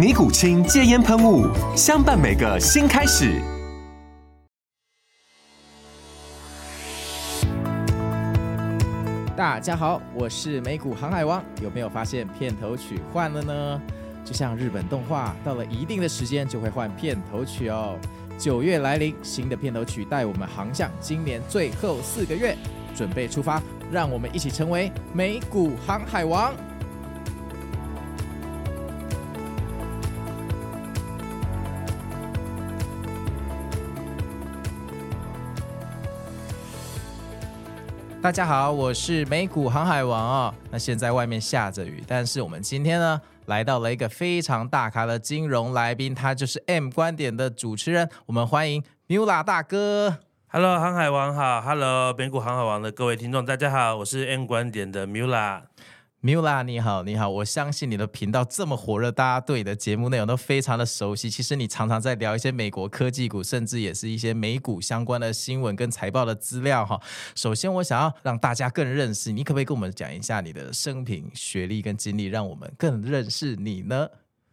尼古清戒烟喷雾，相伴每个新开始。大家好，我是美股航海王。有没有发现片头曲换了呢？就像日本动画，到了一定的时间就会换片头曲哦。九月来临，新的片头曲带我们航向今年最后四个月，准备出发，让我们一起成为美股航海王。大家好，我是美股航海王哦。那现在外面下着雨，但是我们今天呢，来到了一个非常大咖的金融来宾，他就是 M 观点的主持人。我们欢迎 Mula 大哥。Hello，航海王好。Hello，美股航海王的各位听众，大家好，我是 M 观点的 Mula。Mila 你好，你好，我相信你的频道这么火热，大家对你的节目内容都非常的熟悉。其实你常常在聊一些美国科技股，甚至也是一些美股相关的新闻跟财报的资料哈。首先，我想要让大家更认识你，可不可以跟我们讲一下你的生平、学历跟经历，让我们更认识你呢？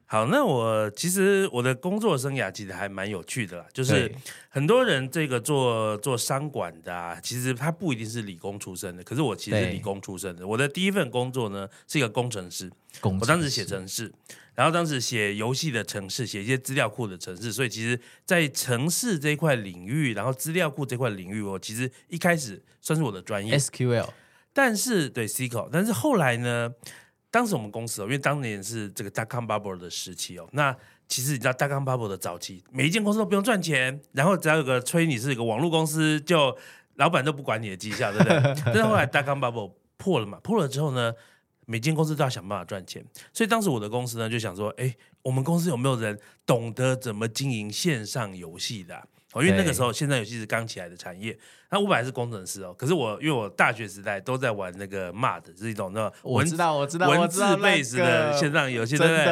好，那我其实我的工作生涯其实还蛮有趣的啦，就是很多人这个做做商管的啊，其实他不一定是理工出身的，可是我其实是理工出身的。我的第一份工作呢是一个工程师，程师，我当时写程式，然后当时写游戏的程式，写一些资料库的程式，所以其实，在程式这一块领域，然后资料库这块领域，我其实一开始算是我的专业 SQL，但是对 SQL，但是后来呢？当时我们公司哦，因为当年是这个 dot com bubble 的时期哦，那其实你知道 dot com bubble 的早期，每一间公司都不用赚钱，然后只要有个吹你是一个网络公司，就老板都不管你的绩效，对不对？但是后来 dot com bubble 破了嘛，破了之后呢，每间公司都要想办法赚钱，所以当时我的公司呢就想说，哎，我们公司有没有人懂得怎么经营线上游戏的啊？哦，因为那个时候线上游戏是刚起来的产业。那我本来是工程师哦，可是我因为我大学时代都在玩那个 MUD，是一种那种文字我知道我知道文字 base 的线上游戏，对不对？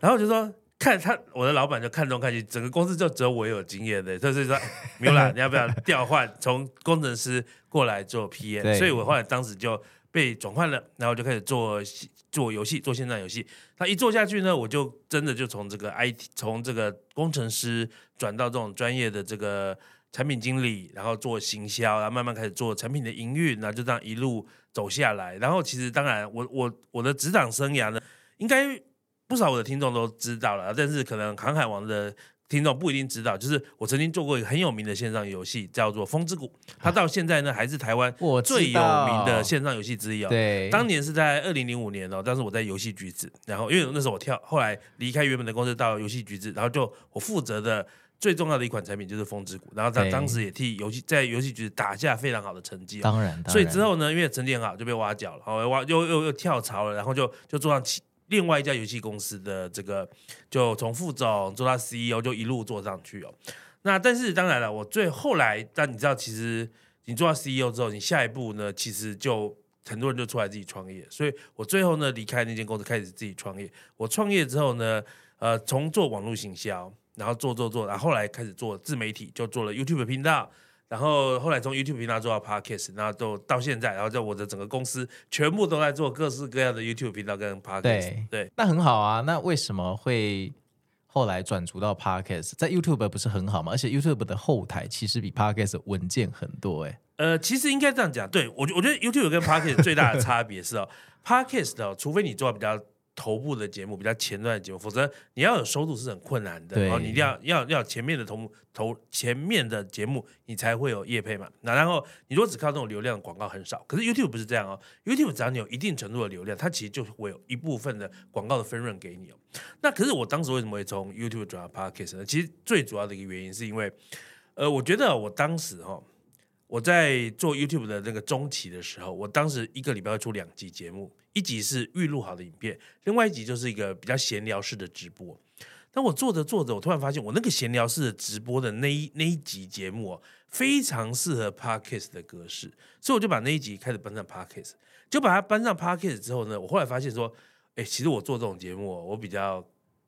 然后就说看他我的老板就看中看西，整个公司就只有我有经验的，就是说 Miula 你要不要调换从工程师过来做 PM？所以我后来当时就被转换了，然后就开始做做游戏，做线上游戏。那一做下去呢，我就真的就从这个 IT，从这个工程师转到这种专业的这个产品经理，然后做行销，然后慢慢开始做产品的营运，然后就这样一路走下来。然后其实当然我，我我我的职场生涯呢，应该不少我的听众都知道了，但是可能航海王的。听众不一定知道，就是我曾经做过一个很有名的线上游戏，叫做《风之谷》，它到现在呢还是台湾最有名的线上游戏之一哦。对，当年是在二零零五年哦，当时我在游戏局子，然后因为那时候我跳，后来离开原本的公司到游戏局子，然后就我负责的最重要的一款产品就是《风之谷》，然后他当时也替游戏在游戏局子打下非常好的成绩哦。当然，所以之后呢，因为成绩很好，就被挖角了，好挖又又又跳槽了，然后就就做上起。另外一家游戏公司的这个，就从副总做到 CEO，就一路做上去哦。那但是当然了，我最后来，但你知道，其实你做到 CEO 之后，你下一步呢，其实就很多人就出来自己创业。所以我最后呢，离开那间公司，开始自己创业。我创业之后呢，呃，从做网络行销，然后做做做，然后后来开始做自媒体，就做了 YouTube 频道。然后后来从 YouTube 频道做到 Podcast，然后都到现在，然后在我的整个公司全部都在做各式各样的 YouTube 频道跟 Podcast。对，对，那很好啊。那为什么会后来转组到 Podcast？在 YouTube 不是很好吗？而且 YouTube 的后台其实比 Podcast 稳健很多哎。呃，其实应该这样讲，对我觉我觉得 YouTube 跟 Podcast 最大的差别是哦，Podcast 哦，除非你做的比较头部的节目，比较前段的节目，否则你要有收入是很困难的。然后你一定要要要前面的头头前面的节目，你才会有业配嘛。那然后你如果只靠这种流量广告很少，可是 YouTube 不是这样哦。YouTube 只要你有一定程度的流量，它其实就会有一部分的广告的分润给你哦。那可是我当时为什么会从 YouTube 转到 Podcast 呢？其实最主要的一个原因是因为，呃，我觉得我当时哈。我在做 YouTube 的那个中期的时候，我当时一个礼拜会出两集节目，一集是预录好的影片，另外一集就是一个比较闲聊式的直播。当我做着做着，我突然发现我那个闲聊式的直播的那一那一集节目哦，非常适合 Podcast 的格式，所以我就把那一集开始搬上 Podcast。就把它搬上 Podcast 之后呢，我后来发现说，哎，其实我做这种节目，我比较。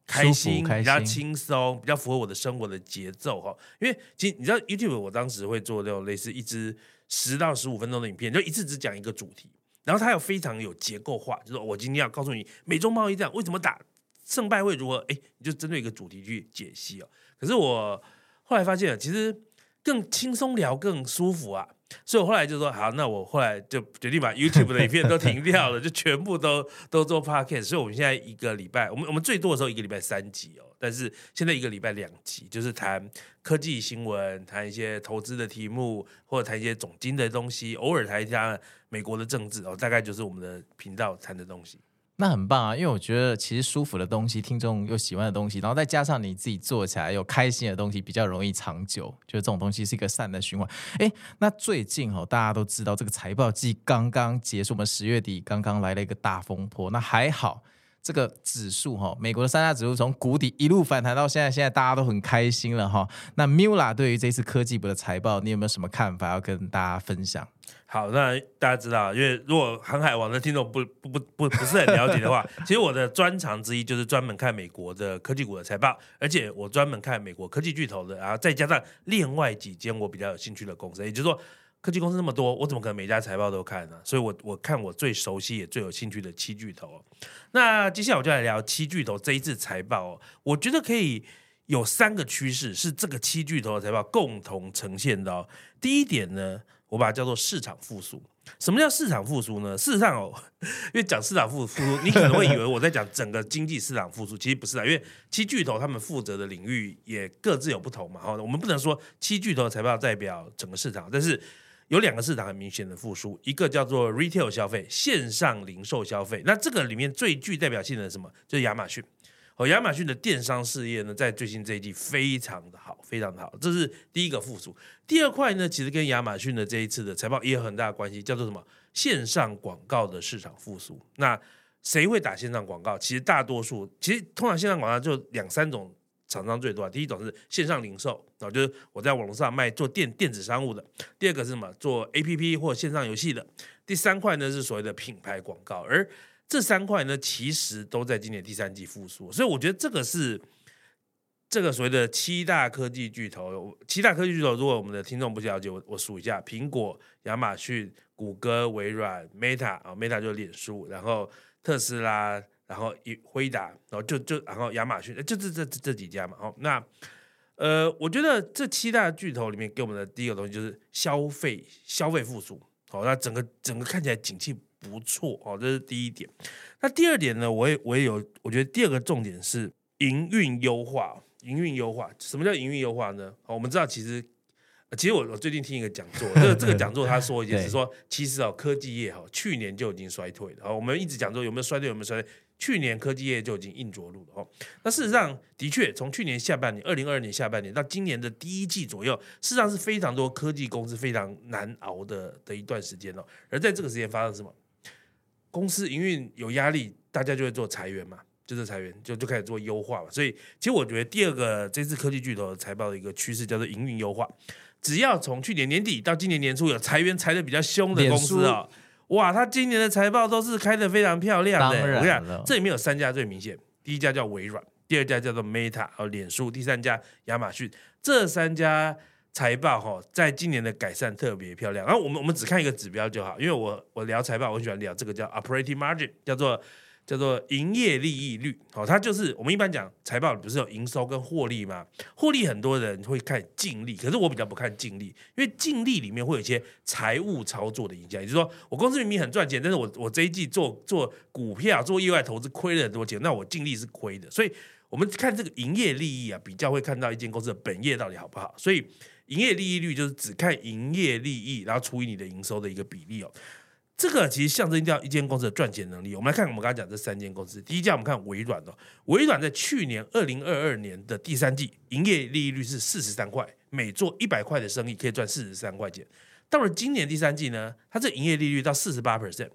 开心，比较轻松，比较符合我的生活的节奏哈。因为其实你知道，YouTube 我当时会做那种类似一支十到十五分钟的影片，就一次只讲一个主题，然后它有非常有结构化，就是我今天要告诉你美中贸易战为什么打，胜败会如何，哎，你就针对一个主题去解析哦。可是我后来发现，其实更轻松聊更舒服啊。所以我后来就说好，那我后来就决定把 YouTube 的影片都停掉了，就全部都都做 Podcast。所以我们现在一个礼拜，我们我们最多的时候一个礼拜三集哦，但是现在一个礼拜两集，就是谈科技新闻，谈一些投资的题目，或者谈一些总经的东西，偶尔谈一下美国的政治哦，大概就是我们的频道谈的东西。那很棒啊，因为我觉得其实舒服的东西，听众又喜欢的东西，然后再加上你自己做起来有开心的东西，比较容易长久。就是这种东西是一个善的循环。哎，那最近哦，大家都知道这个财报季刚刚结束，我们十月底刚刚来了一个大风波。那还好，这个指数哈，美国的三大指数从谷底一路反弹到现在，现在大家都很开心了哈。那 Mila 对于这次科技部的财报，你有没有什么看法要跟大家分享？好，那大家知道，因为如果航海王的听众不不不不不是很了解的话，其实我的专长之一就是专门看美国的科技股的财报，而且我专门看美国科技巨头的，然后再加上另外几间我比较有兴趣的公司，也就是说科技公司那么多，我怎么可能每家财报都看呢？所以我我看我最熟悉也最有兴趣的七巨头。那接下来我就来聊七巨头这一次财报哦，我觉得可以有三个趋势是这个七巨头的财报共同呈现的哦。第一点呢。我把它叫做市场复苏。什么叫市场复苏呢？事实上哦，因为讲市场复苏，你可能会以为我在讲整个经济市场复苏，其实不是啊。因为七巨头他们负责的领域也各自有不同嘛。哈，我们不能说七巨头的财报代表整个市场，但是有两个市场很明显的复苏，一个叫做 retail 消费，线上零售消费。那这个里面最具代表性的什么？就是亚马逊。哦，亚马逊的电商事业呢，在最近这一季非常的好，非常的好，这是第一个复苏。第二块呢，其实跟亚马逊的这一次的财报也有很大的关系，叫做什么？线上广告的市场复苏。那谁会打线上广告？其实大多数，其实通常线上广告就两三种厂商最多。第一种是线上零售，啊，就是我在网络上卖做电电子商务的；第二个是什么？做 APP 或线上游戏的；第三块呢是所谓的品牌广告，而这三块呢，其实都在今年第三季复苏，所以我觉得这个是这个所谓的七大科技巨头。七大科技巨头，如果我们的听众不了解，我我数一下：苹果、亚马逊、谷歌、微软、Meta 啊，Meta 就是脸书，然后特斯拉，然后一辉达，然后就就然后亚马逊，就这这这这几家嘛。好，那呃，我觉得这七大巨头里面给我们的第一个东西就是消费消费复苏。好，那整个整个看起来景气。不错哦，这是第一点。那第二点呢？我也我也有，我觉得第二个重点是营运优化。营运优化，什么叫营运优化呢？我们知道，其实其实我我最近听一个讲座，这个这个讲座他说一件事，说其实哦，科技业哈去年就已经衰退了。我们一直讲说有没有衰退，有没有衰退？去年科技业就已经硬着陆了哦。那事实上的确，从去年下半年，二零二二年下半年到今年的第一季左右，事实上是非常多科技公司非常难熬的的一段时间哦。而在这个时间发生什么？公司营运有压力，大家就会做裁员嘛，就是裁员，就就开始做优化嘛。所以，其实我觉得第二个这次科技巨头的财报的一个趋势叫做营运优化。只要从去年年底到今年年初有裁员裁的比较凶的公司啊、哦，哇，他今年的财报都是开的非常漂亮的。我跟你讲，这里面有三家最明显，第一家叫微软，第二家叫做 Meta 和脸书，第三家亚马逊，这三家。财报哈，在今年的改善特别漂亮。然后我们我们只看一个指标就好，因为我我聊财报，我喜欢聊这个叫 operating margin，叫做叫做营业利益率，好，它就是我们一般讲财报不是有营收跟获利吗？获利很多人会看净利，可是我比较不看净利，因为净利里面会有一些财务操作的影响，也就是说我公司明明很赚钱，但是我我这一季做做股票做意外投资亏了很多钱，那我净利是亏的，所以我们看这个营业利益啊，比较会看到一间公司的本业到底好不好，所以营业利益率就是只看营业利益，然后除以你的营收的一个比例哦。这个其实象征掉一间公司的赚钱能力。我们来看，我们刚才讲这三间公司，第一家我们看微软哦，微软在去年二零二二年的第三季营业利益率是四十三块，每做一百块的生意可以赚四十三块钱。到了今年第三季呢，它这营业利率到四十八 percent，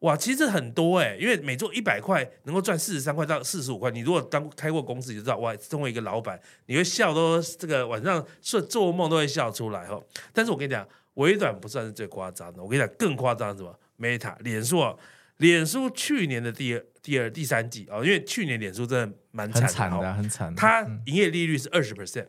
哇，其实很多哎，因为每做一百块能够赚四十三块到四十五块。你如果当开过公司，你就知道哇，身为一个老板，你会笑都这个晚上睡做梦都会笑出来哈。但是我跟你讲。微软不算是最夸张的，我跟你讲更夸张是什么？Meta，脸书哦，脸书去年的第二、第二、第三季哦，因为去年脸书真的蛮惨的，很惨。它营业利率是二十 percent，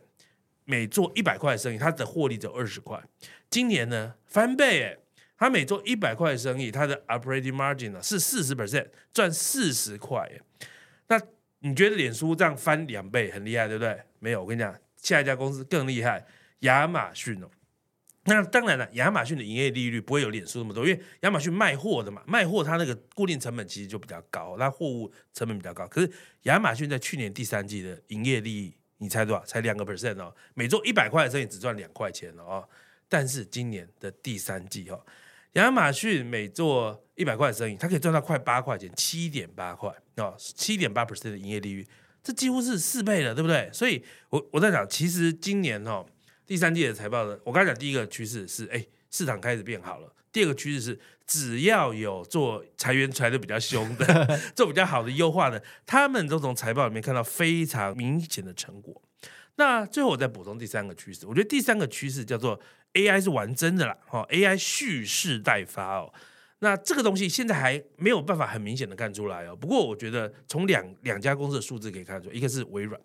每做一百块的生意，它的获利只有二十块。今年呢翻倍哎，他每做一百块的生意，他的 operating margin 呢是四十 percent，赚四十块哎。那你觉得脸书这样翻两倍很厉害，对不对？没有，我跟你讲，下一家公司更厉害，亚马逊哦。那当然了，亚马逊的营业利率不会有脸书那么多，因为亚马逊卖货的嘛，卖货它那个固定成本其实就比较高，它货物成本比较高。可是亚马逊在去年第三季的营业利益，你猜多少？才两个 percent 哦，每做一百块的生意只赚两块钱哦。但是今年的第三季哦，亚马逊每做一百块的生意，它可以赚到快八块钱，七点八块哦，七点八 percent 的营业利率，这几乎是四倍了，对不对？所以我我在讲，其实今年哦。第三季的财报的，我刚才讲第一个趋势是，哎，市场开始变好了。第二个趋势是，只要有做裁员裁的比较凶的，做比较好的优化的，他们都从财报里面看到非常明显的成果。那最后我再补充第三个趋势，我觉得第三个趋势叫做 AI 是玩真的啦，哈，AI 蓄势待发哦。那这个东西现在还没有办法很明显的看出来哦。不过我觉得从两两家公司的数字可以看出，一个是微软。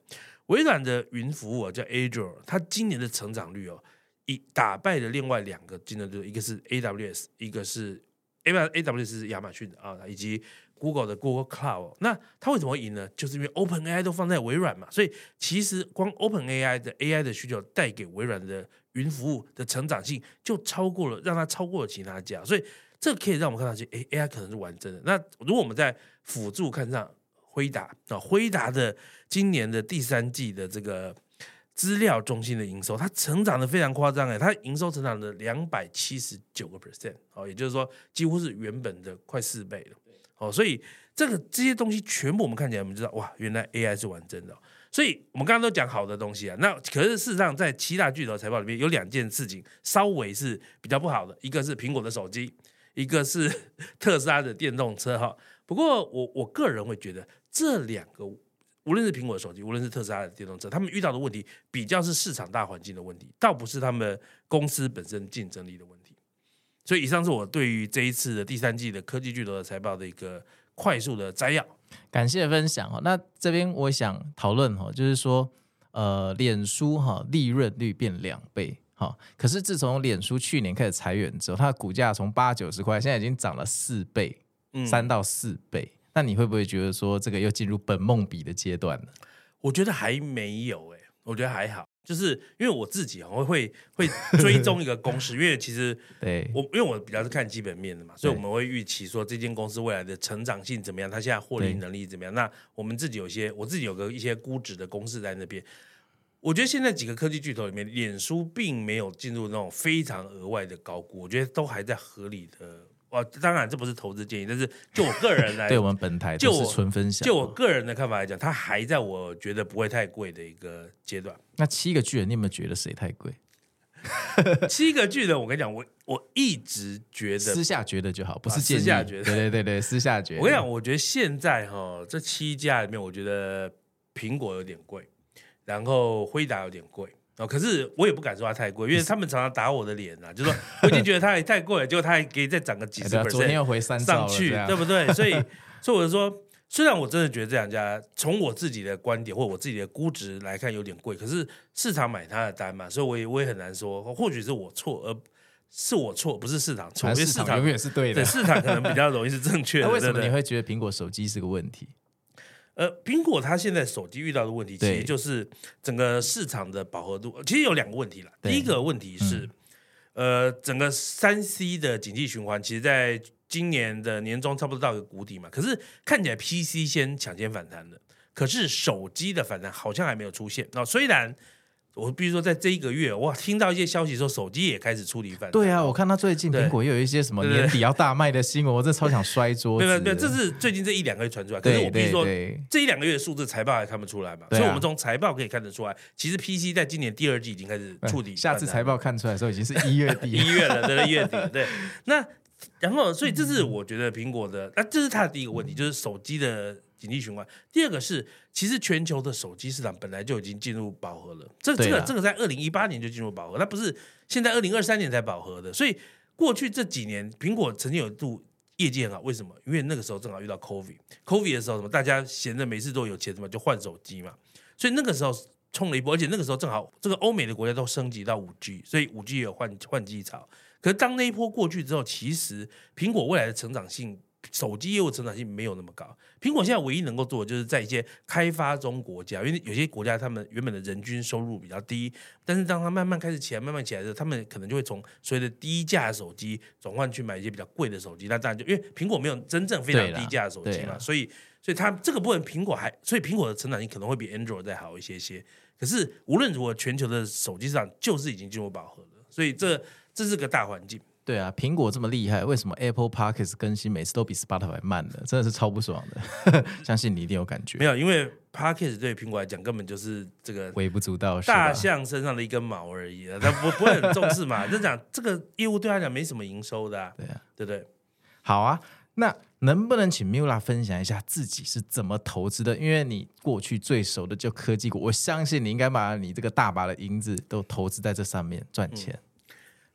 微软的云服务啊，叫 Azure，它今年的成长率哦，以打败了另外两个竞争对手，一个是 AWS，一个是 AWS 是亚马逊的啊，以及 Google 的 Google Cloud。那它为什么会赢呢？就是因为 OpenAI 都放在微软嘛，所以其实光 OpenAI 的 AI 的需求带给微软的云服务的成长性就超过了，让它超过了其他家，所以这可以让我们看到去，哎，AI 可能是完整的。那如果我们在辅助看上。辉达啊，辉达的今年的第三季的这个资料中心的营收，它成长的非常夸张哎，它营收成长了两百七十九个 percent 哦，也就是说几乎是原本的快四倍了哦，所以这个这些东西全部我们看起来，我们知道哇，原来 AI 是完整的，所以我们刚刚都讲好的东西啊，那可是事实上在七大巨头财报里面有两件事情稍微是比较不好的，一个是苹果的手机，一个是 特斯拉的电动车哈。不过我我个人会觉得。这两个，无论是苹果的手机，无论是特斯拉的电动车，他们遇到的问题比较是市场大环境的问题，倒不是他们公司本身竞争力的问题。所以，以上是我对于这一次的第三季的科技巨头的财报的一个快速的摘要。感谢分享哦。那这边我想讨论哦，就是说，呃，脸书哈利润率变两倍哈，可是自从脸书去年开始裁员之后，它的股价从八九十块，现在已经涨了四倍，三到四倍。嗯那你会不会觉得说这个又进入本梦比的阶段呢？我觉得还没有诶、欸，我觉得还好，就是因为我自己会会会追踪一个公司，因为其实对我因为我比较是看基本面的嘛，所以我们会预期说这间公司未来的成长性怎么样，它现在获利能力怎么样。那我们自己有些我自己有个一些估值的公式在那边，我觉得现在几个科技巨头里面，脸书并没有进入那种非常额外的高估，我觉得都还在合理的。哦，当然这不是投资建议，但是就我个人来，对我们本台就是纯分享。就我个人的看法来讲，它还在我觉得不会太贵的一个阶段。那七个巨人，你有没有觉得谁太贵？七个巨人，我跟你讲，我我一直觉得私下觉得就好，不是私下觉得。对对对对，私下觉得。我跟你讲，我觉得现在哈，这七家里面，我觉得苹果有点贵，然后辉达有点贵。哦，可是我也不敢说它太贵，因为他们常常打我的脸啊，就是说我已经觉得它也太贵了，结果它还可以再涨个几十 percent，昨天又回三上去，对不对？所以，所以我就说，虽然我真的觉得这两家从我自己的观点或我自己的估值来看有点贵，可是市场买它的单嘛，所以我也我也很难说，或许是我错，而是我错，不是市场错，因为市场永远是对的，对，市场可能比较容易是正确的。那为什么你会觉得苹果手机是个问题？呃，苹果它现在手机遇到的问题，其实就是整个市场的饱和度，其实有两个问题了。第一个问题是，嗯、呃，整个三 C 的景气循环，其实在今年的年中差不多到一个谷底嘛。可是看起来 PC 先抢先反弹的，可是手机的反弹好像还没有出现。那虽然。我比如说，在这一个月，我听到一些消息说，手机也开始处理反弹。对啊，我看他最近苹果又有一些什么年底要大卖的新闻，我真的超想摔 桌子。对对对，这是最近这一两个月传出来。可是我比如说，这一两个月的数字财报还看不出来嘛？所以我们从财报可以看得出来，其实 PC 在今年第二季已经开始触底。下次财报看出来的时候，已经是一月底。一月了，对，一月底。对，那然后，所以这是我觉得苹果的，那这是它的第一个问题，就是手机的。经济循环。第二个是，其实全球的手机市场本来就已经进入饱和了。这、这个、这个在二零一八年就进入饱和，它不是现在二零二三年才饱和的。所以过去这几年，苹果曾经有度业绩很好，为什么？因为那个时候正好遇到 COVID，COVID 的时候，什么大家闲着没事都有钱，什么就换手机嘛。所以那个时候冲了一波，而且那个时候正好这个欧美的国家都升级到五 G，所以五 G 也有换换机潮。可是当那一波过去之后，其实苹果未来的成长性。手机业务成长性没有那么高，苹果现在唯一能够做的就是在一些开发中国家，因为有些国家他们原本的人均收入比较低，但是当它慢慢开始起来，慢慢起来的时候，他们可能就会从所谓的低价手机转换去买一些比较贵的手机。那当然就因为苹果没有真正非常低价的手机嘛，所以所以它这个部分苹果还，所以苹果的成长性可能会比 Android 再好一些些。可是无论如何，全球的手机市场就是已经进入饱和了，所以这这是个大环境。对啊，苹果这么厉害，为什么 Apple Podcast 更新每次都比 Spotify 慢呢？真的是超不爽的。相信你一定有感觉。没有，因为 Podcast 对苹果来讲根本就是这个微不足道，大象身上的一根毛而已啊，他不不会很重视嘛。就讲这个业务对他讲没什么营收的，啊，对啊，对不对？好啊，那能不能请 Miula 分享一下自己是怎么投资的？因为你过去最熟的就科技股，我相信你应该把你这个大把的银子都投资在这上面赚钱。嗯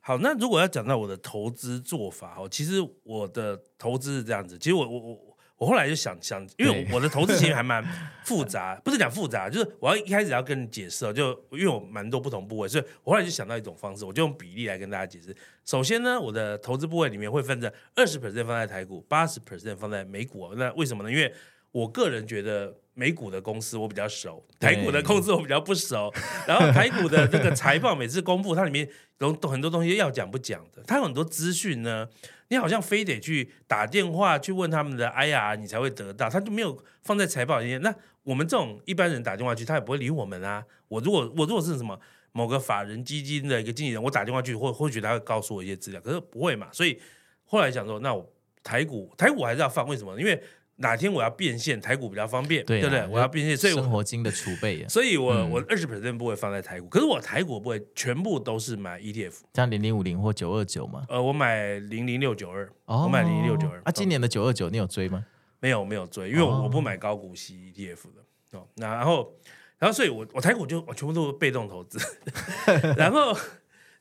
好，那如果要讲到我的投资做法哦，其实我的投资是这样子。其实我我我我后来就想想，因为我的投资其实 还蛮复杂，不是讲复杂，就是我要一开始要跟你解释，就因为我蛮多不同部位，所以我后来就想到一种方式，我就用比例来跟大家解释。首先呢，我的投资部位里面会分成二十 percent 放在台股，八十 percent 放在美股。那为什么呢？因为我个人觉得。美股的公司我比较熟，台股的公司我比较不熟。然后台股的这个财报每次公布，它里面有很多东西要讲不讲的，它有很多资讯呢，你好像非得去打电话去问他们的 IR，你才会得到，他就没有放在财报里面。那我们这种一般人打电话去，他也不会理我们啊。我如果我如果是什么某个法人基金的一个经纪人，我打电话去，或或许他会告诉我一些资料，可是不会嘛。所以后来想说，那我台股台股还是要放，为什么？因为哪天我要变现，台股比较方便，对，对不对？我要变现，所以生活金的储备，所以我、嗯、我二十 percent 不会放在台股，可是我台股不会全部都是买 ETF，像零零五零或九二九吗？呃，我买零零六九二，我买零零六九二。啊，今年的九二九你有追吗？没有，没有追，因为我我不买高股息 ETF 的哦。那然后，然后，所以我我台股就我全部都是被动投资，然后。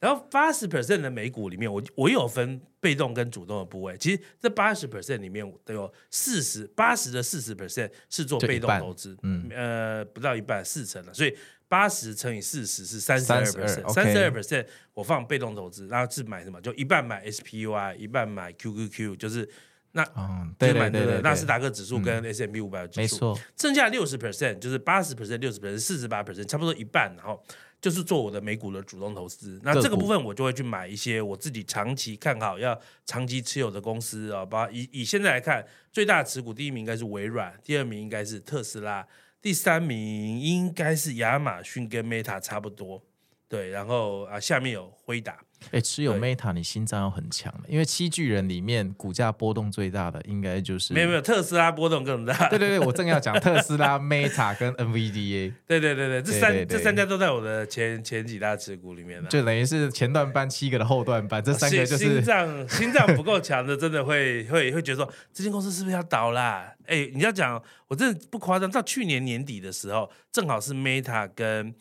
然后八十 percent 的美股里面，我我有分被动跟主动的部位。其实这八十 percent 里面都有四十八十的四十 percent 是做被动投资，嗯，呃，不到一半，四成了。所以八十乘以四十是三十二 percent，三十二 percent 我放被动投资，然后是买什么？就一半买 SPY，一半买 QQQ，就是那，嗯，对对对对，纳斯达克指数跟 S M B 五百指数，没错，剩下六十 percent 就是八十 percent，六十 percent，四十八 percent，差不多一半，然后。就是做我的美股的主动投资，那这个部分我就会去买一些我自己长期看好、要长期持有的公司啊。把以以现在来看，最大的持股第一名应该是微软，第二名应该是特斯拉，第三名应该是亚马逊跟 Meta 差不多。对，然后啊，下面有辉达。哎，持有 Meta，你心脏要很强的，因为七巨人里面股价波动最大的应该就是没有没有特斯拉波动更大。对对对，我正要讲特斯拉、Meta 跟 NVDA。对对对对，这三这三家都在我的前前几大持股里面，就等于是前段班七个的后段班，这三个就是心脏心脏不够强的，真的会会会觉得说这间公司是不是要倒啦？哎，你要讲，我真的不夸张，到去年年底的时候，正好是 Meta 跟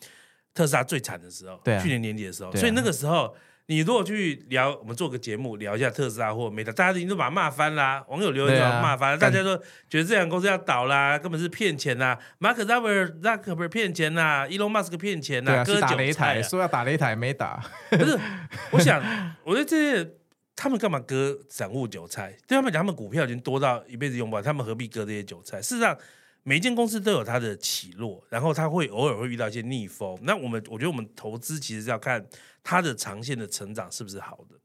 特斯拉最惨的时候。对、啊，去年年底的时候，啊、所以那个时候。你如果去聊，我们做个节目聊一下特斯拉或 Meta，大家已经都把它骂翻啦，网友留言都把它骂翻了，大家都觉得这两个公司要倒啦，根本是骗钱呐，马克扎克扎克伯骗钱呐，伊隆马斯克骗钱呐，割韭菜，说要打擂台没打，不是，我想，我觉得这些他们干嘛割散户韭菜？对他们讲，他们股票已经多到一辈子用不完，他们何必割这些韭菜？事实上。每一间公司都有它的起落，然后它会偶尔会遇到一些逆风。那我们我觉得我们投资其实是要看它的长线的成长是不是好的。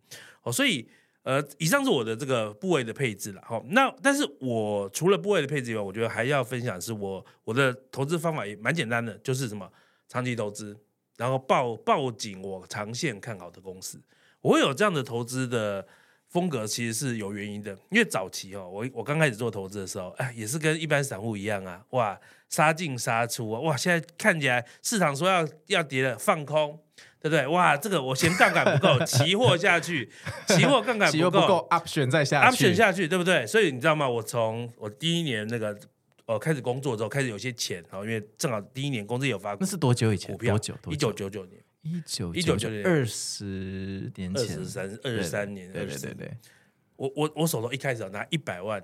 哦，所以呃，以上是我的这个部位的配置了。好，那但是我除了部位的配置以外，我觉得还要分享是我我的投资方法也蛮简单的，就是什么长期投资，然后抱抱紧我长线看好的公司。我会有这样的投资的。风格其实是有原因的，因为早期哦，我我刚开始做投资的时候，哎，也是跟一般散户一样啊，哇，杀进杀出啊，哇，现在看起来市场说要要跌了，放空，对不对？哇，这个我嫌杠杆不够，期货下去，期货杠杆不够，option 再下去，option 下去，对不对？所以你知道吗？我从我第一年那个呃开始工作之后，开始有些钱，然后，因为正好第一年工资有发，那是多久以前？股票，多久？一九九九年。一九一九九年，二十年前，二十三二十三年，对对对对。我我我手头一开始拿一百万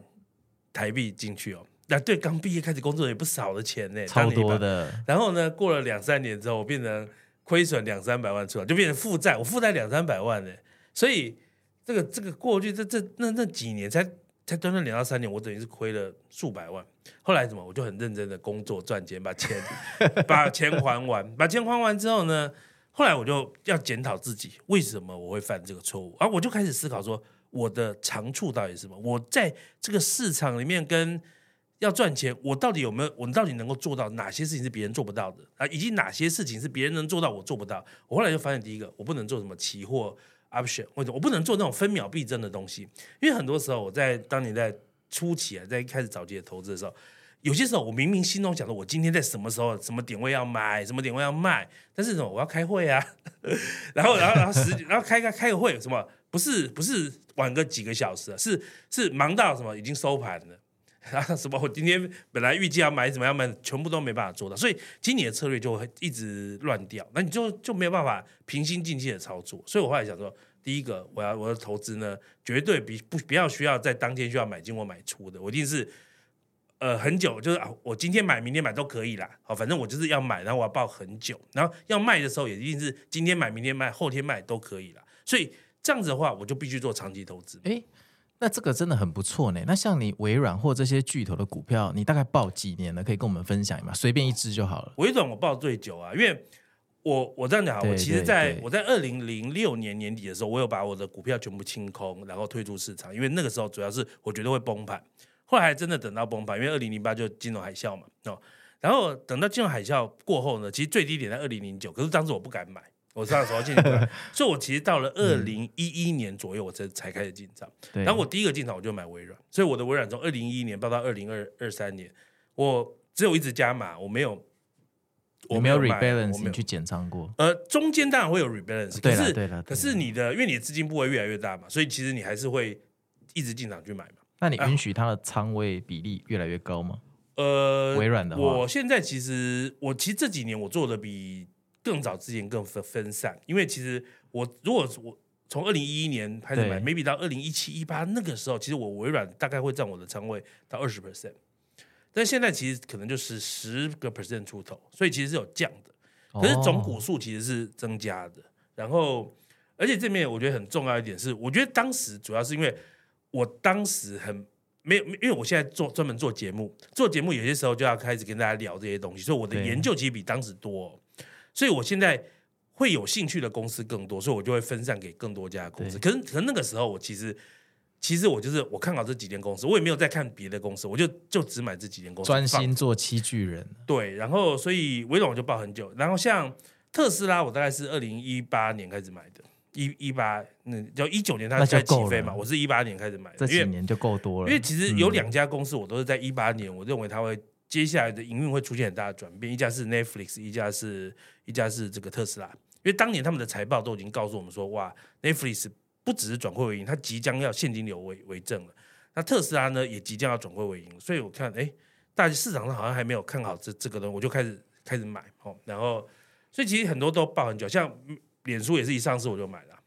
台币进去哦，那对刚毕业开始工作也不少的钱呢，超多的。然后呢，过了两三年之后，我变成亏损两三百万出来，就变成负债，我负债两三百万呢。所以这个这个过去这这那那几年才才短短两到三年，我等于是亏了数百万。后来怎么，我就很认真的工作赚钱，把钱 把钱还完，把钱还完之后呢？后来我就要检讨自己，为什么我会犯这个错误？而、啊、我就开始思考说，我的长处到底是什么？我在这个市场里面跟要赚钱，我到底有没有？我到底能够做到哪些事情是别人做不到的啊？以及哪些事情是别人能做到我做不到？我后来就发现，第一个，我不能做什么期货 option，或者我不能做那种分秒必争的东西，因为很多时候我在当年在初期啊，在一开始早期的投资的时候。有些时候，我明明心中想着我今天在什么时候、什么点位要买，什么点位要卖，但是什么我要开会啊，然后，然后，然后时，然后开开开个会，什么不是不是晚个几个小时，是是忙到什么已经收盘了，啊什么我今天本来预计要买怎么样买，全部都没办法做到，所以今年的策略就会一直乱掉，那你就就没有办法平心静气的操作。所以我后来想说，第一个我要我的投资呢，绝对比不不要需要在当天需要买进或买出的，我一定是。呃，很久就是啊，我今天买，明天买都可以啦。好，反正我就是要买，然后我要抱很久，然后要卖的时候也一定是今天买，明天卖，后天卖都可以啦。所以这样子的话，我就必须做长期投资。诶，那这个真的很不错呢。那像你微软或这些巨头的股票，你大概报几年呢？可以跟我们分享一下，随便一支就好了。微软我报最久啊，因为我我这样讲啊，我其实在我在二零零六年年底的时候，我有把我的股票全部清空，然后退出市场，因为那个时候主要是我觉得会崩盘。后来还真的等到崩盘，因为二零零八就金融海啸嘛，哦，然后等到金融海啸过后呢，其实最低点在二零零九，可是当时我不敢买，我那时候进场，所以我其实到了二零一一年左右，我才才开始进场。然后我第一个进场我就买微软，所以我的微软从二零一一年报到二零二二三年，我只有一直加码，我没有，我没有 rebalance，你去减仓过？呃，中间当然会有 rebalance，可是可是你的因为你的资金部位越来越大嘛，所以其实你还是会一直进场去买嘛。那你允许它的仓位比例越来越高吗？呃，微软的话，我现在其实我其实这几年我做的比更早之前更分分散，因为其实我如果我从二零一一年开始买，maybe 到二零一七一八那个时候，其实我微软大概会占我的仓位到二十 percent，但现在其实可能就是十个 percent 出头，所以其实是有降的，可是总股数其实是增加的。然后，而且这面我觉得很重要一点是，我觉得当时主要是因为。我当时很没有，因为我现在做专门做节目，做节目有些时候就要开始跟大家聊这些东西，所以我的研究其实比当时多哦。所以我现在会有兴趣的公司更多，所以我就会分散给更多家公司。可是，可是那个时候我其实，其实我就是我看好这几间公司，我也没有再看别的公司，我就就只买这几间公司，专心做七巨人。对，然后所以微软我就抱很久，然后像特斯拉，我大概是二零一八年开始买的。一一八，那就一九年它在起飞嘛，我是一八年开始买的，这几年就够多了。因为其实有两家公司，我都是在一八年，我认为它会接下来的营运会出现很大的转变。一家是 Netflix，一家是一家是这个特斯拉。因为当年他们的财报都已经告诉我们说，哇，Netflix 不只是转亏为盈，它即将要现金流为为正了。那特斯拉呢，也即将要转亏为盈。所以我看，哎，大市场上好像还没有看好这这个东西，我就开始开始买哦。然后，所以其实很多都抱很久，像。脸书也是一上市我就买了，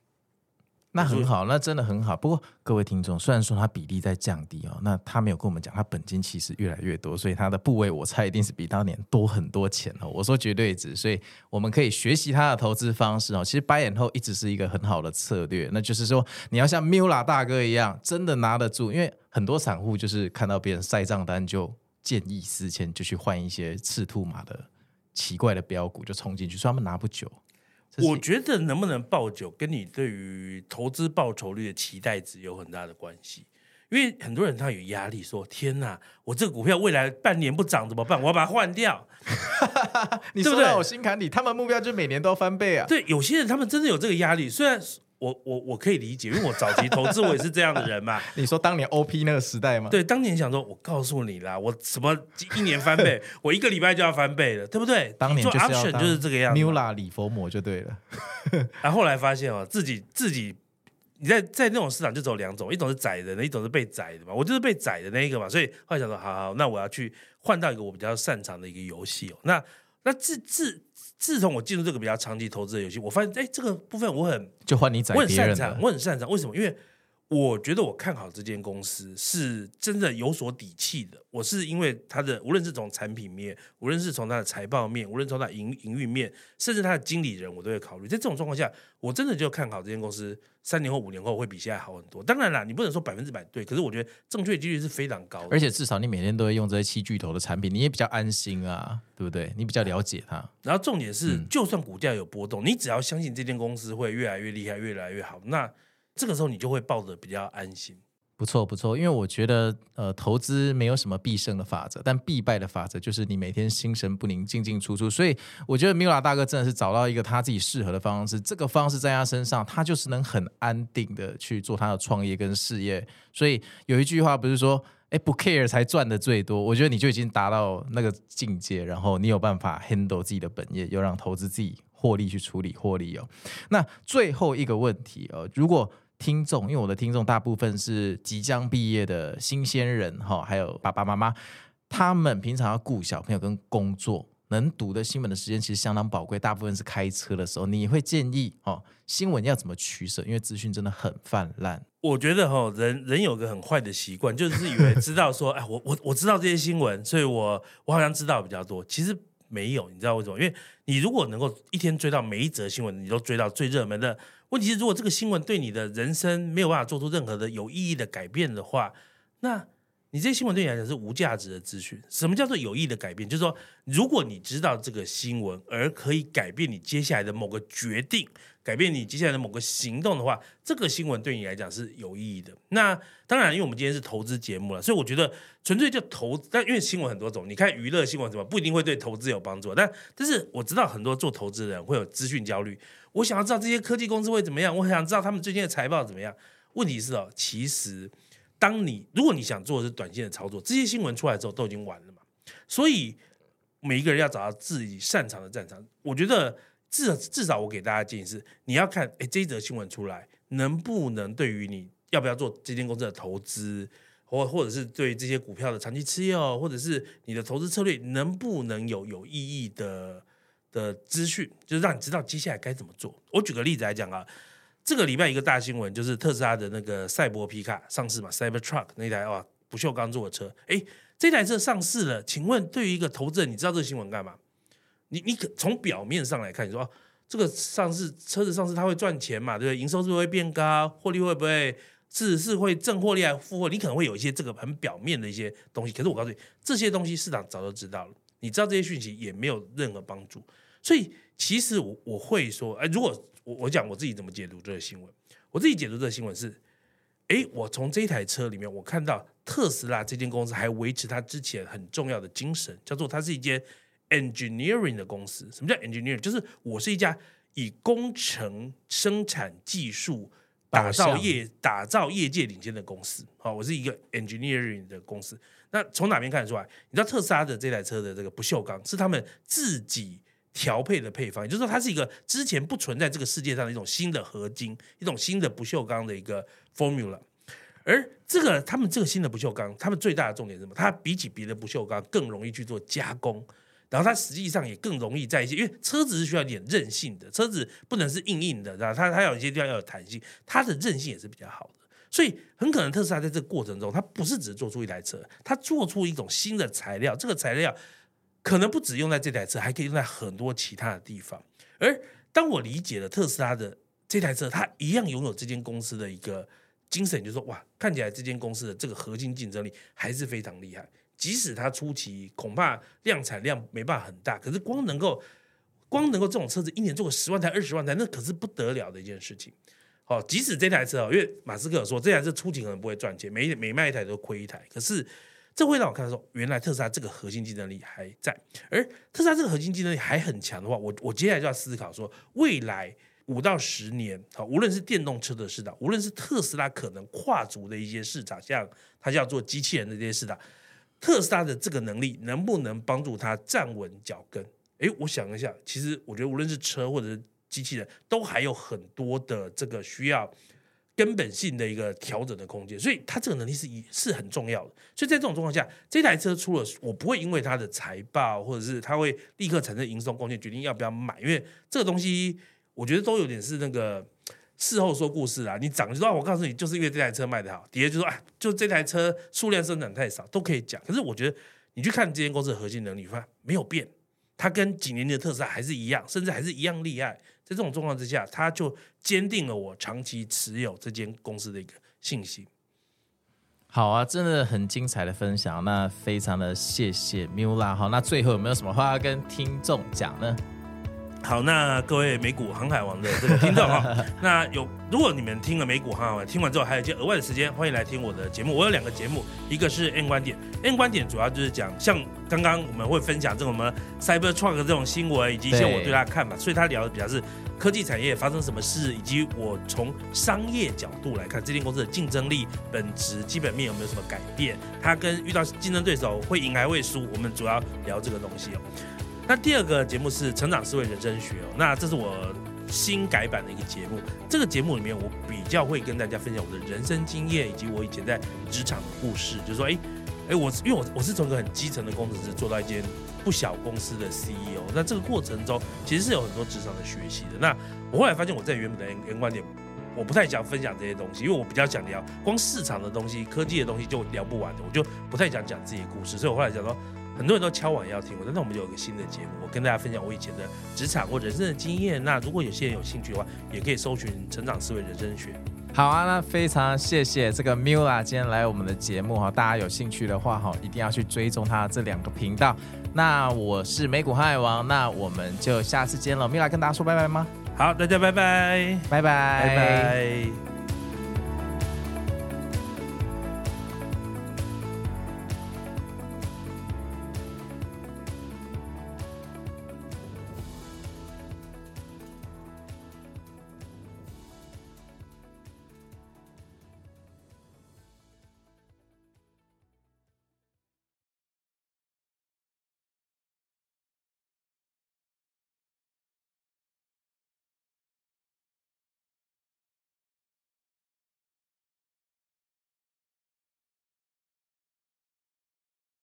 那很好，那真的很好。不过各位听众，虽然说它比例在降低哦，那他没有跟我们讲，他本金其实越来越多，所以他的部位我猜一定是比当年多很多钱哦。我说绝对值，所以我们可以学习他的投资方式哦。其实 buy and hold 一直是一个很好的策略，那就是说你要像 Mula 大哥一样，真的拿得住。因为很多散户就是看到别人晒账单就见异思迁，就去换一些赤兔马的奇怪的标股就冲进去，所以他们拿不久。我觉得能不能爆酒，跟你对于投资报酬率的期待值有很大的关系。因为很多人他有压力，说：“天哪，我这个股票未来半年不涨怎么办？我要把它换掉。”你说到我心坎里，他们目标就是每年都要翻倍啊。对，有些人他们真的有这个压力，虽然。我我我可以理解，因为我早期投资我也是这样的人嘛。你说当年 OP 那个时代吗？对，当年想说，我告诉你啦，我什么一年翻倍，我一个礼拜就要翻倍了，对不对？当年做 option 就是这个样子。Mula 李佛摩就对了。然后后来发现哦，自己自己你在在那种市场就只有两种，一种是宰人的，一种是被宰的嘛。我就是被宰的那一个嘛，所以后来想说，好好，那我要去换到一个我比较擅长的一个游戏哦。那那自自。自从我进入这个比较长期投资的游戏，我发现，哎，这个部分我很就换你宰别人，我很擅长，我很擅长。为什么？因为我觉得我看好这间公司是真的有所底气的。我是因为它的，无论是从产品面，无论是从它的财报面，无论从它营营运面，甚至它的经理人，我都会考虑。在这种状况下，我真的就看好这间公司三年后、五年后会比现在好很多。当然啦，你不能说百分之百对，可是我觉得正确几率是非常高的。而且至少你每天都会用这些七巨头的产品，你也比较安心啊，对不对？你比较了解它。然后重点是，就算股价有波动，你只要相信这间公司会越来越厉害，越来越好，那。这个时候你就会抱得比较安心，不错不错，因为我觉得呃投资没有什么必胜的法则，但必败的法则就是你每天心神不宁进进出出，所以我觉得 Mula 大哥真的是找到一个他自己适合的方式，这个方式在他身上，他就是能很安定的去做他的创业跟事业。所以有一句话不是说，哎不 care 才赚的最多，我觉得你就已经达到那个境界，然后你有办法 handle 自己的本业，又让投资自己获利去处理获利哦。那最后一个问题哦，如果听众，因为我的听众大部分是即将毕业的新鲜人哈，还有爸爸妈妈，他们平常要顾小朋友跟工作，能读的新闻的时间其实相当宝贵，大部分是开车的时候。你会建议哦，新闻要怎么取舍？因为资讯真的很泛滥。我觉得哈，人人有个很坏的习惯，就是以为知道说，哎，我我我知道这些新闻，所以我我好像知道比较多。其实没有，你知道为什么？因为你如果能够一天追到每一则新闻，你都追到最热门的。问题是，如果这个新闻对你的人生没有办法做出任何的有意义的改变的话，那你这些新闻对你来讲是无价值的资讯。什么叫做有意的改变？就是说，如果你知道这个新闻，而可以改变你接下来的某个决定，改变你接下来的某个行动的话，这个新闻对你来讲是有意义的。那当然，因为我们今天是投资节目了，所以我觉得纯粹就投，但因为新闻很多种，你看娱乐新闻什么不一定会对投资有帮助。但但是我知道很多做投资的人会有资讯焦虑。我想要知道这些科技公司会怎么样，我很想知道他们最近的财报怎么样。问题是哦，其实当你如果你想做的是短线的操作，这些新闻出来之后都已经晚了嘛。所以每一个人要找到自己擅长的战场。我觉得至少至少我给大家建议是，你要看哎这一则新闻出来能不能对于你要不要做这间公司的投资，或或者是对这些股票的长期持有，或者是你的投资策略能不能有有意义的。的资讯就是让你知道接下来该怎么做。我举个例子来讲啊，这个礼拜一个大新闻就是特斯拉的那个赛博皮卡上市嘛，Cybertruck 那台哇不锈钢做的车，诶，这台车上市了。请问对于一个投资人，你知道这个新闻干嘛？你你可从表面上来看，你说哦，这个上市车子上市它会赚钱嘛，对不对？营收是不是会变高？获利会不会是是会正获利还是负获利？你可能会有一些这个很表面的一些东西。可是我告诉你，这些东西市场早就知道了，你知道这些讯息也没有任何帮助。所以其实我我会说，哎，如果我我讲我自己怎么解读这个新闻，我自己解读这个新闻是，哎，我从这台车里面，我看到特斯拉这间公司还维持它之前很重要的精神，叫做它是一间 engineering 的公司。什么叫 engineering？就是我是一家以工程生产技术打造业打造业界领先的公司。好，我是一个 engineering 的公司。那从哪边看得出来？你知道特斯拉的这台车的这个不锈钢是他们自己。调配的配方，也就是说，它是一个之前不存在这个世界上的一种新的合金，一种新的不锈钢的一个 formula。而这个他们这个新的不锈钢，他们最大的重点是什么？它比起别的不锈钢更容易去做加工，然后它实际上也更容易在一些，因为车子是需要一点韧性的，车子不能是硬硬的，然后它它有一些地方要有弹性，它的韧性也是比较好的。所以很可能特斯拉在这个过程中，它不是只做出一台车，它做出一种新的材料，这个材料可能不止用在这台车，还可以用在很多其他的地方。而当我理解了特斯拉的这台车，它一样拥有这间公司的一个精神，就说哇，看起来这间公司的这个核心竞争力还是非常厉害。即使它初期恐怕量产量没办法很大，可是光能够光能够这种车子一年做个十万台、二十万台，那可是不得了的一件事情。好，即使这台车哦，因为马斯克说这台车初期可能不会赚钱，每每卖一台都亏一台。可是这会让我看到说，原来特斯拉这个核心竞争力还在，而特斯拉这个核心竞争力还很强的话，我我接下来就要思考说，未来五到十年，好，无论是电动车的市场，无论是特斯拉可能跨足的一些市场，像它叫做机器人的这些市场，特斯拉的这个能力能不能帮助它站稳脚跟？诶，我想一下，其实我觉得无论是车或者是机器人都还有很多的这个需要根本性的一个调整的空间，所以它这个能力是一是很重要的。所以在这种状况下，这台车出了，我不会因为它的财报或者是它会立刻产生营收贡献，决定要不要买，因为这个东西我觉得都有点是那个事后说故事啊。你涨就说，我告诉你，就是因为这台车卖得好，跌就说啊，就这台车数量生产太少，都可以讲。可是我觉得你去看这间公司的核心能力，发现没有变，它跟几年前的特斯拉还是一样，甚至还是一样厉害。在这种状况之下，他就坚定了我长期持有这间公司的一个信心。好啊，真的很精彩的分享，那非常的谢谢 Miula。好，那最后有没有什么话要跟听众讲呢？好，那各位美股航海王的这个听众哈，那有如果你们听了美股航海王，听完之后还有一些额外的时间，欢迎来听我的节目。我有两个节目，一个是 N 观点，N 观点主要就是讲像刚刚我们会分享这种什么 Cybertruck 这种新闻，以及一些我对他的看法，所以他聊的比较是科技产业发生什么事，以及我从商业角度来看这间公司的竞争力、本质、基本面有没有什么改变，它跟遇到竞争对手会赢还会输，我们主要聊这个东西哦。那第二个节目是《成长思维人生学》哦，那这是我新改版的一个节目。这个节目里面，我比较会跟大家分享我的人生经验，以及我以前在职场的故事。就是说，哎，哎，我因为我我是从一个很基层的工程师做到一间不小公司的 CEO，那这个过程中其实是有很多职场的学习的。那我后来发现，我在原本的原观点，我不太想分享这些东西，因为我比较想聊光市场的东西、科技的东西就聊不完的，我就不太想讲自己的故事。所以我后来想说。很多人都敲碗要听我，那我们有一个新的节目，我跟大家分享我以前的职场或人生的经验。那如果有些人有兴趣的话，也可以搜寻“成长思维人生学”。好啊，那非常谢谢这个 Miula 今天来我们的节目哈，大家有兴趣的话哈，一定要去追踪他这两个频道。那我是美股航海王，那我们就下次见了。Miula 跟大家说拜拜吗？好，大家拜拜，拜拜，拜拜。